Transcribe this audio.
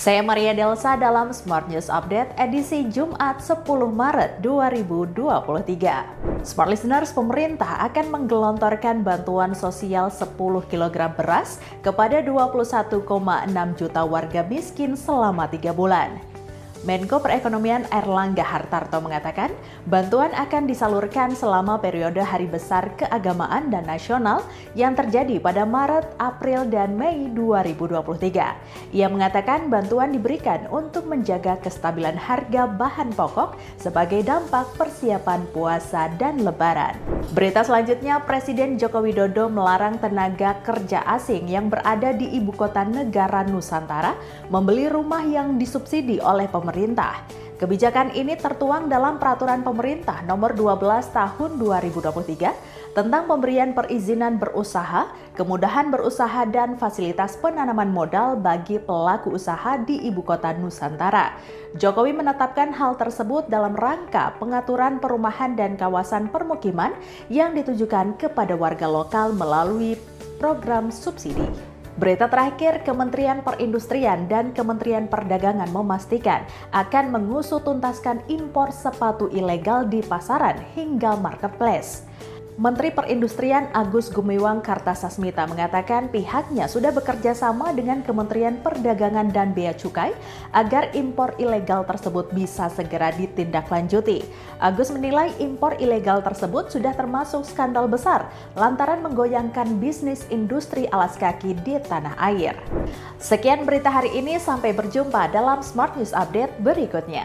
Saya Maria Delsa dalam Smart News Update edisi Jumat 10 Maret 2023. Smart Listeners, pemerintah akan menggelontorkan bantuan sosial 10 kg beras kepada 21,6 juta warga miskin selama 3 bulan. Menko Perekonomian Erlangga Hartarto mengatakan, bantuan akan disalurkan selama periode Hari Besar Keagamaan dan Nasional yang terjadi pada Maret, April, dan Mei 2023. Ia mengatakan bantuan diberikan untuk menjaga kestabilan harga bahan pokok sebagai dampak persiapan puasa dan lebaran. Berita selanjutnya, Presiden Joko Widodo melarang tenaga kerja asing yang berada di ibu kota negara Nusantara membeli rumah yang disubsidi oleh pemerintah pemerintah. Kebijakan ini tertuang dalam Peraturan Pemerintah Nomor 12 Tahun 2023 tentang pemberian perizinan berusaha, kemudahan berusaha dan fasilitas penanaman modal bagi pelaku usaha di ibu kota Nusantara. Jokowi menetapkan hal tersebut dalam rangka pengaturan perumahan dan kawasan permukiman yang ditujukan kepada warga lokal melalui program subsidi. Berita terakhir, Kementerian Perindustrian dan Kementerian Perdagangan memastikan akan mengusut tuntaskan impor sepatu ilegal di pasaran hingga marketplace. Menteri Perindustrian Agus Gumiwang Kartasasmita mengatakan pihaknya sudah bekerja sama dengan Kementerian Perdagangan dan Bea Cukai agar impor ilegal tersebut bisa segera ditindaklanjuti. Agus menilai impor ilegal tersebut sudah termasuk skandal besar lantaran menggoyangkan bisnis industri alas kaki di tanah air. Sekian berita hari ini, sampai berjumpa dalam Smart News Update berikutnya.